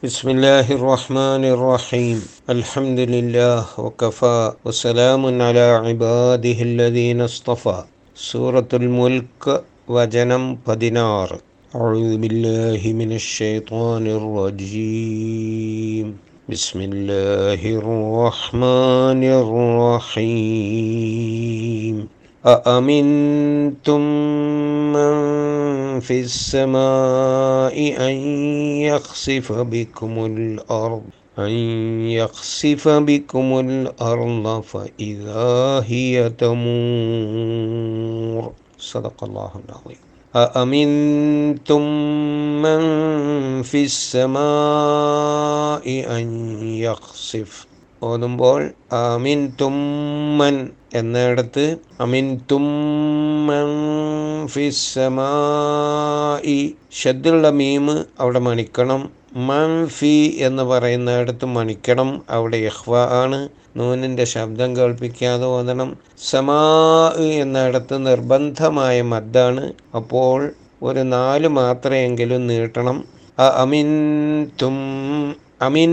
بسم الله الرحمن الرحيم. الحمد لله وكفى وسلام على عباده الذين اصطفى. سورة الملك وجنم بدنار أعوذ بالله من الشيطان الرجيم بسم الله الرحمن الرحيم أأمنتم من في السماء أن يخسف بكم الأرض؟ أن يخسف بكم الأرض فإذا هي تمور. صدق الله العظيم. أأمنتم من في السماء أن يخسف ഓതുമ്പോൾ അമിൻ തുമ്മൻ എന്നിടത്ത് അമിൻ തുമ്മൻ ഷദ്ദുള്ള മീമ് അവിടെ മണിക്കണം. മൻ ഫി എന്ന് പറയുന്നിടത്ത് മണിക്കണം. അവിടെ ഇഹ്വ ആണ്. നൂനിന്റെ ശബ്ദം കേൾപ്പിക്കാതെ ഓതണം. സമാ എന്നിടത്ത് നിർബന്ധമായ മദ്ദാണ്. അപ്പോൾ ഒരു നാല് മാത്രമെങ്കിലും നീട്ടണം. അമിൻ തും അമിൻ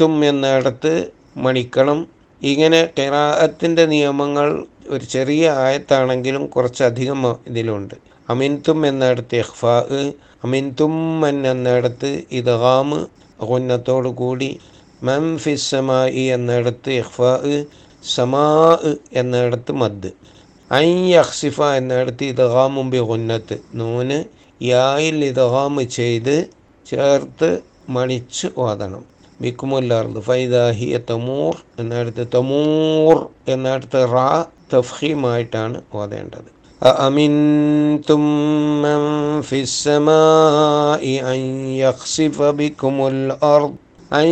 തും എന്നിടത്ത് മണിക്കണം. ഇങ്ങനെ ടെറാഅത്തിന്റെ നിയമങ്ങൾ ഒരു ചെറിയ ആയത്താണെങ്കിലും കുറച്ചധികം ഇതിലുണ്ട്. അമിൻതും എന്നിടത്ത് എഹ്ഫാ അമിൻതും മൻ എന്നിടത്ത് ഇദ്ഗാമ് ഗുന്നത്തോടു കൂടി മം ഫിസ്സമായി എന്നിടത്ത് എഹ്ഫാ സമാ എന്നിടത്ത് മദ്. ഐ അഹ്സിഫ എന്നിടത്ത് ഇദ്ഗാമും ബി ഗുന്നത്ത് നൂന് യായിൽ ഇദ്ഗാമ് ചെയ്ത് ചേർത്ത് മണിച്ച് ഓതണം ബിക്കുമുല്ലാർദ് ഫൈദാഹിയ തമൂർ എന്നിടത്ത് തമൂർ എന്നിടത്ത് റാ തഫീമായിട്ടാണ് ഓതേണ്ടത് أأمنتم من في السماء أن يخسف بكم الأرض أن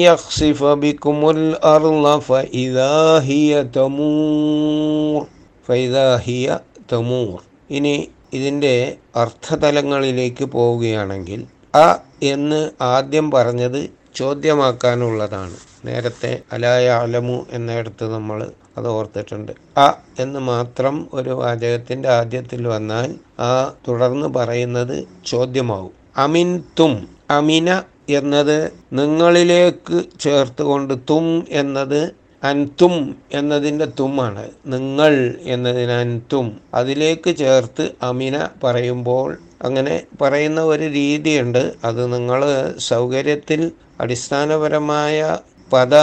يخسف بكم الأرض فإذا هي تمور فإذا هي تمور ഇനി ഇതിൻ്റെ അർത്ഥതലങ്ങളിലേക്ക് പോവുകയാണെങ്കിൽ അ എന്ന് ആദ്യം പറഞ്ഞത് ചോദ്യമാക്കാനുള്ളതാണ്. നേരത്തെ അലായ അലമു എന്നിടത്ത് നമ്മൾ അത് ഓർത്തിട്ടുണ്ട്. അ എന്ന് മാത്രം ഒരു വാചകത്തിന്റെ ആദ്യത്തിൽ വന്നാൽ ആ തുടർന്ന് പറയുന്നത് ചോദ്യമാവും. അമിൻ തും. അമിന എന്നത് നിങ്ങളിലേക്ക് ചേർത്തുകൊണ്ട് തും എന്നത് അൻതും എന്നതിന്റെ തുമ്മാണ്. നിങ്ങൾ എന്നതിന് അൻതും. അതിലേക്ക് ചേർത്ത് അമിന പറയുമ്പോൾ അങ്ങനെ പറയുന്ന ഒരു രീതിയുണ്ട്. അത് നിങ്ങൾ സൗകര്യത്തിൽ അടിസ്ഥാനപരമായ പദ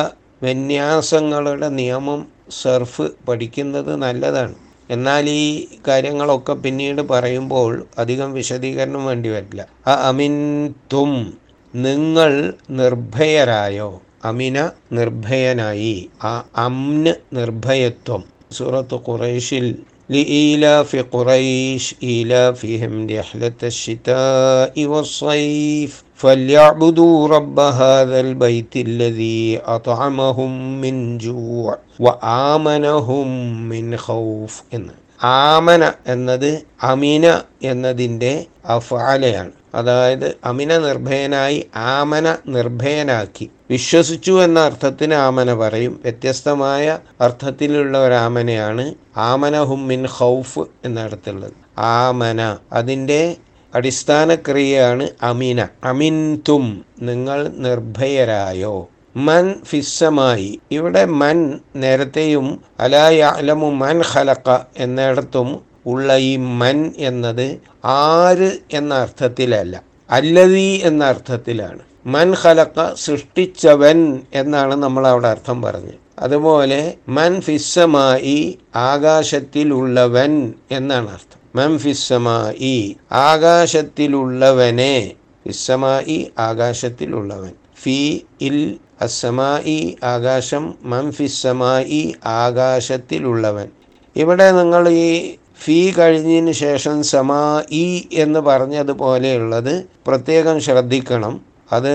വിന്യാസങ്ങളുടെ നിയമം സർഫ് പഠിക്കുന്നത് നല്ലതാണ്. എന്നാൽ ഈ കാര്യങ്ങളൊക്കെ പിന്നീട് പറയുമ്പോൾ അധികം വിശദീകരണം വേണ്ടി വരില്ല. ആ അമിൻ തും നിങ്ങൾ നിർഭയരായോ? അമിന നിർഭയനായി. ആ അമ്ന് നിർഭയത്വം. സൂറത്ത് ഖുറൈഷിൽ لإيلاف قريش إيلافهم رحلة الشتاء والصيف فليعبدوا رب هذا البيت الذي أطعمهم من جوع وآمنهم من خوف എന്ന് ആമന എന്നത് അമിന എന്നതിൻ്റെ അഫാലയാണ് അതായത് അമിന നിർഭയനായി ആമന നിർഭയനാക്കി വിശ്വസിച്ചു എന്ന അർത്ഥത്തിന് ആമന പറയും. വ്യത്യസ്തമായ അർത്ഥത്തിലുള്ള ഒരു ആമനയാണ് ആമന മിൻ ഖൗഫ് എന്നർത്ഥമുള്ളത് ആമന അതിന്റെ അടിസ്ഥാന ക്രിയയാണ് അമിന. അമിൻ തും നിങ്ങൾ നിർഭയരായോ? മൻ ഫിസ്സമായി. ഇവിടെ മൻ നേരത്തെയും അലായാലമു മൻ ഖലക്ക എന്നിടത്തും ഉള്ള ഈ മൻ എന്നത് ആര് എന്ന അർത്ഥത്തിലല്ല അല്ലതി എന്ന അർത്ഥത്തിലാണ്. മൻ ഖലക്ക സൃഷ്ടിച്ചവൻ എന്നാണ് നമ്മൾ അവിടെ അർത്ഥം പറഞ്ഞത്. അതുപോലെ മൻ ഫിസ്സമായി ആകാശത്തിലുള്ളവൻ എന്നാണ് അർത്ഥം. മൻ ഫിസ്സമായി ആകാശത്തിലുള്ളവനെ ഫിസ്സമായി ആകാശത്തിലുള്ളവൻ. ഫി ഇൽ അസമായി ആകാശം മൻ ഫിസ്സമായി ആകാശത്തിലുള്ളവൻ. ഇവിടെ നിങ്ങൾ ഈ ഫീ കഴിഞ്ഞതിന് ശേഷം സമാ ഇ എന്ന് പറഞ്ഞതുപോലെയുള്ളത് പ്രത്യേകം ശ്രദ്ധിക്കണം. അത്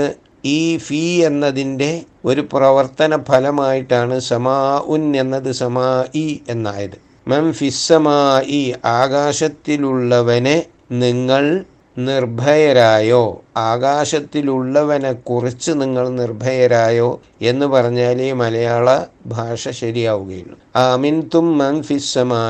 ഈ ഫീ എന്നതിന്റെ ഒരു പ്രവർത്തന ഫലമായിട്ടാണ് സമാ ഉൻ എന്നത് സമാ ഇ എന്നായത്. മം ഫിസ്സമാ ഇ ആകാശത്തിലുള്ളവനെ നിങ്ങൾ നിർഭയരായോ? ആകാശത്തിലുള്ളവനെക്കുറിച്ച് നിങ്ങൾ നിർഭയരായോ? എന്ന് പറഞ്ഞാലേ മലയാള ഭാഷ ശരിയാവുകയുള്ളൂ. ആമിൻതും മൻ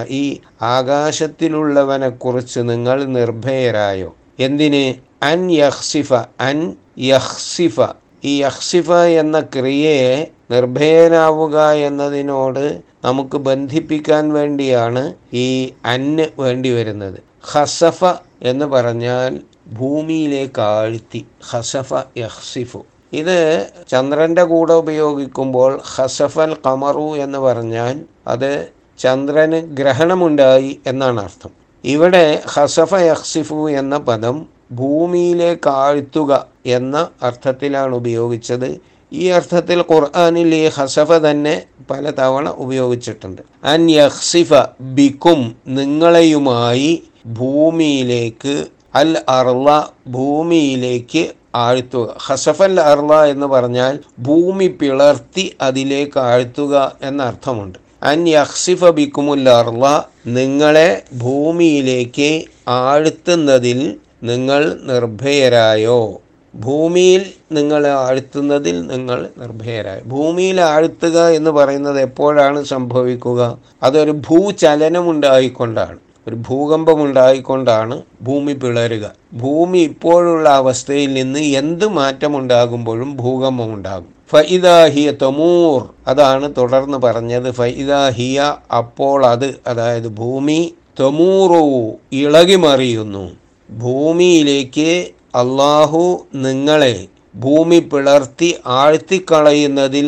ആകാശത്തിലുള്ളവനെക്കുറിച്ച് ആകാശത്തിലുള്ളവനെ കുറിച്ച് നിങ്ങൾ നിർഭയരായോ? എന്തിന്? അൻ യഹ്സിഫ അൻ യഹ്സിഫ. ഈ യഹ്സിഫ എന്ന ക്രിയയെ നിർഭയനാവുക എന്നതിനോട് നമുക്ക് ബന്ധിപ്പിക്കാൻ വേണ്ടിയാണ് ഈ അന്ന് വേണ്ടി വരുന്നത്. ഹസഫ എന്ന് പറഞ്ഞാൽ ഭൂമിയിലേക്ക് ആഴ്ത്തി ഹസഫ യഹ്സിഫു ഇത് ചന്ദ്രന്റെ കൂടെ ഉപയോഗിക്കുമ്പോൾ ഹസഫൽ കമറു എന്ന് പറഞ്ഞാൽ അത് ചന്ദ്രന് ഗ്രഹണമുണ്ടായി എന്നാണ് അർത്ഥം. ഇവിടെ ഹസഫ യഹ്സിഫു എന്ന പദം ഭൂമിയിലേക്ക് ആഴ്ത്തുക എന്ന അർത്ഥത്തിലാണ് ഉപയോഗിച്ചത്. ഈ അർത്ഥത്തിൽ ഖുർആാനിൽ ഈ ഹസഫ തന്നെ പല തവണ ഉപയോഗിച്ചിട്ടുണ്ട്. അൻ യഹ്സിഫ ബിക്കും നിങ്ങളെയുമായി ഭൂമിയിലേക്ക് അൽ അർള ഭൂമിയിലേക്ക് ആഴ്ത്തുക. ഹസഫൽ അർള എന്ന് പറഞ്ഞാൽ ഭൂമി പിളർത്തി അതിലേക്ക് ആഴ്ത്തുക എന്ന അർത്ഥമുണ്ട് അൻ യഹ്സിഫ ബിക്കുമുൽ അർള നിങ്ങളെ ഭൂമിയിലേക്ക് ആഴ്ത്തുന്നതിൽ നിങ്ങൾ നിർഭയരായോ? ഭൂമിയിൽ നിങ്ങൾ ആഴ്ത്തുന്നതിൽ നിങ്ങൾ നിർഭയരായി? ഭൂമിയിൽ ആഴ്ത്തുക എന്ന് പറയുന്നത് എപ്പോഴാണ് സംഭവിക്കുക? അതൊരു ഭൂചലനം ഉണ്ടായിക്കൊണ്ടാണ് ഒരു ഭൂകമ്പം ഉണ്ടായിക്കൊണ്ടാണ് ഭൂമി പിളരുക. ഭൂമി ഇപ്പോഴുള്ള അവസ്ഥയിൽ നിന്ന് എന്ത് മാറ്റമുണ്ടാകുമ്പോഴും ഭൂകമ്പം ഉണ്ടാകും ഫൈദാഹിയ തമൂർ. അതാണ് തുടർന്ന് പറഞ്ഞത്. ഫൈദാഹിയ അപ്പോൾ അത് അതായത് ഭൂമി തമൂറു ഇളകിമറിയുന്നു. ഭൂമിയിലേക്ക് അള്ളാഹു നിങ്ങളെ ഭൂമി പിളർത്തി ആഴ്ത്തിക്കളയുന്നതിൽ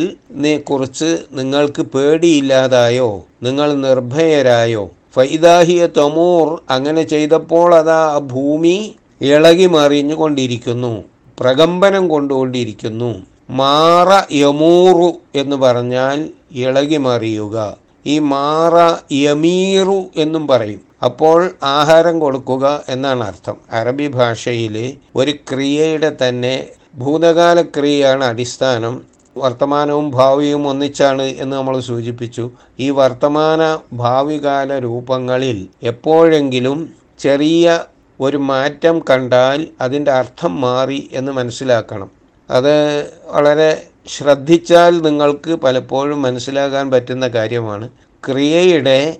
കുറിച്ച് നിങ്ങൾക്ക് പേടിയില്ലാതായോ? നിങ്ങൾ നിർഭയരായോ? ഫൈദാഹിയ തമൂർ അങ്ങനെ ചെയ്തപ്പോൾ അതാ ഭൂമി ഇളകി മറിഞ്ഞു കൊണ്ടിരിക്കുന്നു പ്രകമ്പനം കൊണ്ടുകൊണ്ടിരിക്കുന്നു. മാറ യമൂറു എന്ന് പറഞ്ഞാൽ ഇളകി മറിയുക. ഈ മാറ യമീറു എന്നും പറയും. അപ്പോൾ ആഹാരം കൊടുക്കുക എന്നാണ് അർത്ഥം. അറബി ഭാഷയിൽ ഒരു ക്രിയയുടെ തന്നെ ഭൂതകാല ക്രിയയാണ് അടിസ്ഥാനം. വർത്തമാനവും ഭാവിയും ഒന്നിച്ചാണ് എന്ന് നമ്മൾ സൂചിപ്പിച്ചു. ഈ വർത്തമാന ഭാവികാല രൂപങ്ങളിൽ എപ്പോഴെങ്കിലും ചെറിയ ഒരു മാറ്റം കണ്ടാൽ അതിന്റെ അർത്ഥം മാറി എന്ന് മനസ്സിലാക്കണം. അത് വളരെ ശ്രദ്ധിച്ചാൽ നിങ്ങൾക്ക് പലപ്പോഴും മനസ്സിലാകാൻ പറ്റുന്ന കാര്യമാണ്. ക്രിയയുടെ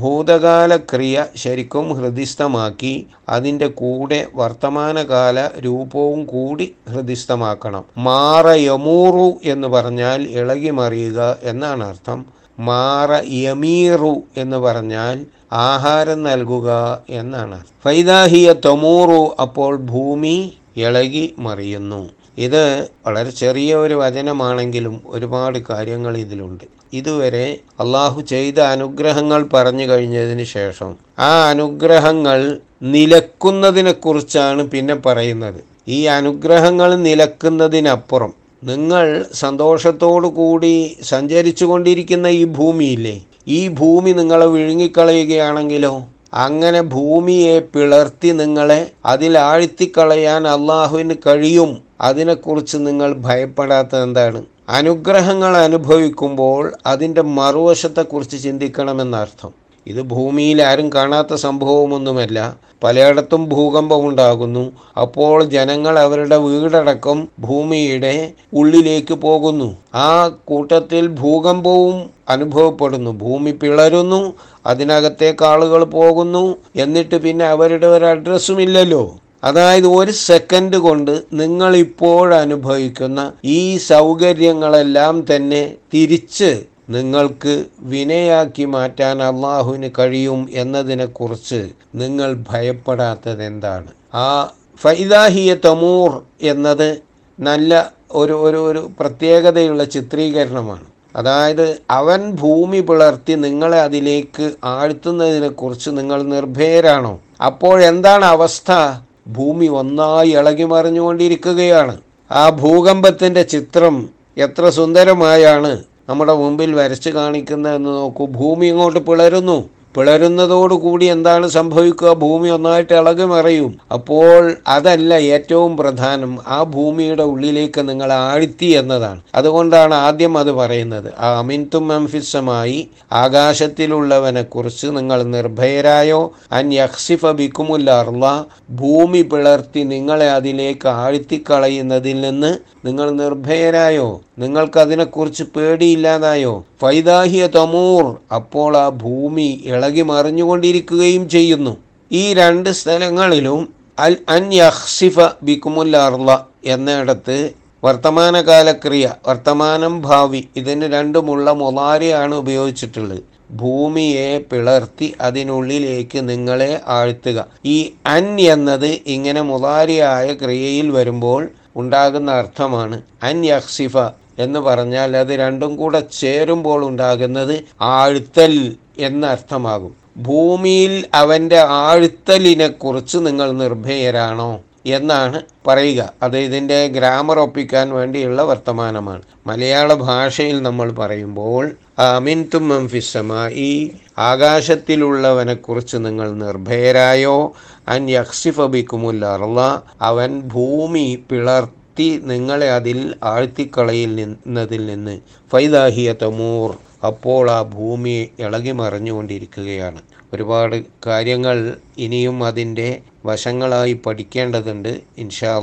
ഭൂതകാല ക്രിയ ശരിക്കും ഹൃദിസ്ഥമാക്കി അതിന്റെ കൂടെ വർത്തമാനകാല രൂപവും കൂടി ഹൃദിസ്ഥമാക്കണം. മാറ യമൂറു എന്ന് പറഞ്ഞാൽ ഇളകി മറിയുക എന്നാണ് അർത്ഥം. മാറ യമീറു എന്ന് പറഞ്ഞാൽ ആഹാരം നൽകുക എന്നാണ് ഫൈദാഹിയ തൊമൂറു അപ്പോൾ ഭൂമി ഇളകി മറിയുന്നു ഇത് വളരെ ചെറിയ ഒരു വചനമാണെങ്കിലും ഒരുപാട് കാര്യങ്ങൾ ഇതിലുണ്ട്. ഇതുവരെ അള്ളാഹു ചെയ്ത അനുഗ്രഹങ്ങൾ പറഞ്ഞു കഴിഞ്ഞതിന് ശേഷം ആ അനുഗ്രഹങ്ങൾ നിലക്കുന്നതിനെക്കുറിച്ചാണ് പിന്നെ പറയുന്നത്. ഈ അനുഗ്രഹങ്ങൾ നിലക്കുന്നതിനപ്പുറം നിങ്ങൾ സന്തോഷത്തോടു കൂടി സഞ്ചരിച്ചു കൊണ്ടിരിക്കുന്ന ഈ ഭൂമിയില്ലേ? ഈ ഭൂമി നിങ്ങളെ വിഴുങ്ങിക്കളയുകയാണെങ്കിലോ? അങ്ങനെ ഭൂമിയെ പിളർത്തി നിങ്ങളെ അതിലാഴ്ത്തിക്കളയാൻ അള്ളാഹുവിന് കഴിയും അതിനെക്കുറിച്ച് നിങ്ങൾ ഭയപ്പെടാത്തത് എന്താണ്? അനുഗ്രഹങ്ങൾ അനുഭവിക്കുമ്പോൾ അതിന്റെ മറുവശത്തെക്കുറിച്ച് ചിന്തിക്കണമെന്നർത്ഥം. ഇത് ഭൂമിയിൽ ആരും കാണാത്ത സംഭവമൊന്നുമല്ല. പലയിടത്തും ഭൂകമ്പം ഉണ്ടാകുന്നു. അപ്പോൾ ജനങ്ങൾ അവരുടെ വീടടക്കം ഭൂമിയുടെ ഉള്ളിലേക്ക് പോകുന്നു. ആ കൂട്ടത്തിൽ ഭൂകമ്പവും അനുഭവപ്പെടുന്നു. ഭൂമി പിളരുന്നു. അതിനകത്തേക്ക് ആളുകൾ പോകുന്നു. എന്നിട്ട് പിന്നെ അവരുടെ ഒരു അഡ്രസ്സും ഇല്ലല്ലോ. അതായത് ഒരു സെക്കൻഡ് കൊണ്ട് നിങ്ങൾ ഇപ്പോഴനുഭവിക്കുന്ന ഈ സൗകര്യങ്ങളെല്ലാം തന്നെ തിരിച്ച് നിങ്ങൾക്ക് വിനയാക്കി മാറ്റാൻ അള്ളാഹുവിന് കഴിയും എന്നതിനെക്കുറിച്ച് നിങ്ങൾ ഭയപ്പെടാത്തത് എന്താണ്? ആ ഫൈദാഹിയ തമൂർ എന്നത് നല്ല ഒരു ഒരു ഒരു പ്രത്യേകതയുള്ള ചിത്രീകരണമാണ്. അതായത് അവൻ ഭൂമി പിളർത്തി നിങ്ങളെ അതിലേക്ക് ആഴ്ത്തുന്നതിനെക്കുറിച്ച് നിങ്ങൾ നിർഭയരാണോ അപ്പോഴെന്താണ് അവസ്ഥ? ഭൂമി ഒന്നായി ഇളകി മറിഞ്ഞുകൊണ്ടിരിക്കുകയാണ്. ആ ഭൂകമ്പത്തിന്റെ ചിത്രം എത്ര സുന്ദരമായാണ് നമ്മുടെ മുമ്പിൽ വരച്ച് കാണിക്കുന്നതെന്ന് നോക്കൂ. ഭൂമി ഇങ്ങോട്ട് പിളരുന്നു. പിളരുന്നതോടുകൂടി എന്താണ് സംഭവിക്കുക? ഭൂമി ഒന്നായിട്ട് ഇളകി മറയും. അപ്പോൾ അതല്ല ഏറ്റവും പ്രധാനം. ആ ഭൂമിയുടെ ഉള്ളിലേക്ക് നിങ്ങൾ ആഴ്ത്തി എന്നതാണ്. അതുകൊണ്ടാണ് ആദ്യം അത് പറയുന്നത്. ആ അമിൻതും അംഫിസമായി ആകാശത്തിലുള്ളവനെ കുറിച്ച് നിങ്ങൾ നിർഭയരായോ? അൻ യക്സിഫ ബിക്കുമുല്ലർല ഭൂമി പിളർത്തി നിങ്ങളെ അതിലേക്ക് ആഴ്ത്തിക്കളയുന്നതിൽ നിന്ന് നിങ്ങൾ നിർഭയരായോ? നിങ്ങൾക്കതിനെക്കുറിച്ച് പേടിയില്ലാതായോ? ഫൈദാഹിയ തമൂർ അപ്പോൾ ആ ഭൂമി ഇളകി മറിഞ്ഞുകൊണ്ടിരിക്കുകയും ചെയ്യുന്നു. ഈ രണ്ട് സ്ഥലങ്ങളിലും അൽ അൻ യഹ്സിഫ ബിക്കുമുൽ അർള എന്നിടത്ത് വർത്തമാനകാലക്രിയ വർത്തമാനം ഭാവി ഇതിന് രണ്ടുമുള്ള മൊലാരിയാണ് ഉപയോഗിച്ചിട്ടുള്ളത്. ഭൂമിയെ പിളർത്തി അതിനുള്ളിലേക്ക് നിങ്ങളെ ആഴ്ത്തുക. ഈ അൻ എന്നത് ഇങ്ങനെ മുതാരിയായ ക്രിയയിൽ വരുമ്പോൾ ഉണ്ടാകുന്ന അർത്ഥമാണ് അൻ യക്സിഫ എന്ന് പറഞ്ഞാൽ അത് രണ്ടും കൂടെ ചേരുമ്പോൾ ഉണ്ടാകുന്നത് ആഴ്ത്തൽ എന്ന അർത്ഥമാകും ഭൂമിയിൽ അവന്റെ ആഴ്ത്തലിനെ കുറിച്ച് നിങ്ങൾ നിർഭയരാണോ എന്നാണ് പറയുക. അത് ഇതിന്റെ ഗ്രാമർ ഒപ്പിക്കാൻ വേണ്ടിയുള്ള വർത്തമാനമാണ്. മലയാള ഭാഷയിൽ നമ്മൾ പറയുമ്പോൾ അമിൻതും ഫിസമായി ആകാശത്തിലുള്ളവനെക്കുറിച്ച് നിങ്ങൾ നിർഭയരായോ അൻ യക്സിഫബിക്കുമുല്ല അവൻ ഭൂമി പിളർത്തി നിങ്ങളെ അതിൽ ആഴ്ത്തിക്കളയിൽ നിന്നതിൽ നിന്ന്. ഫൈദാഹിയ തമൂർ. അപ്പോൾ ആ ഭൂമി ഇളകി മറിഞ്ഞുകൊണ്ടിരിക്കുകയാണ്. ഒരുപാട് കാര്യങ്ങൾ ഇനിയും അതിന്റെ വശങ്ങളായി പഠിക്കേണ്ടതുണ്ട്. ഇൻഷാ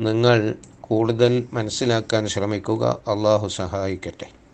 നിങ്ങൾ കൂടുതൽ മനസ്സിലാക്കാൻ ശ്രമിക്കുക. അള്ളാഹു സഹായിക്കട്ടെ.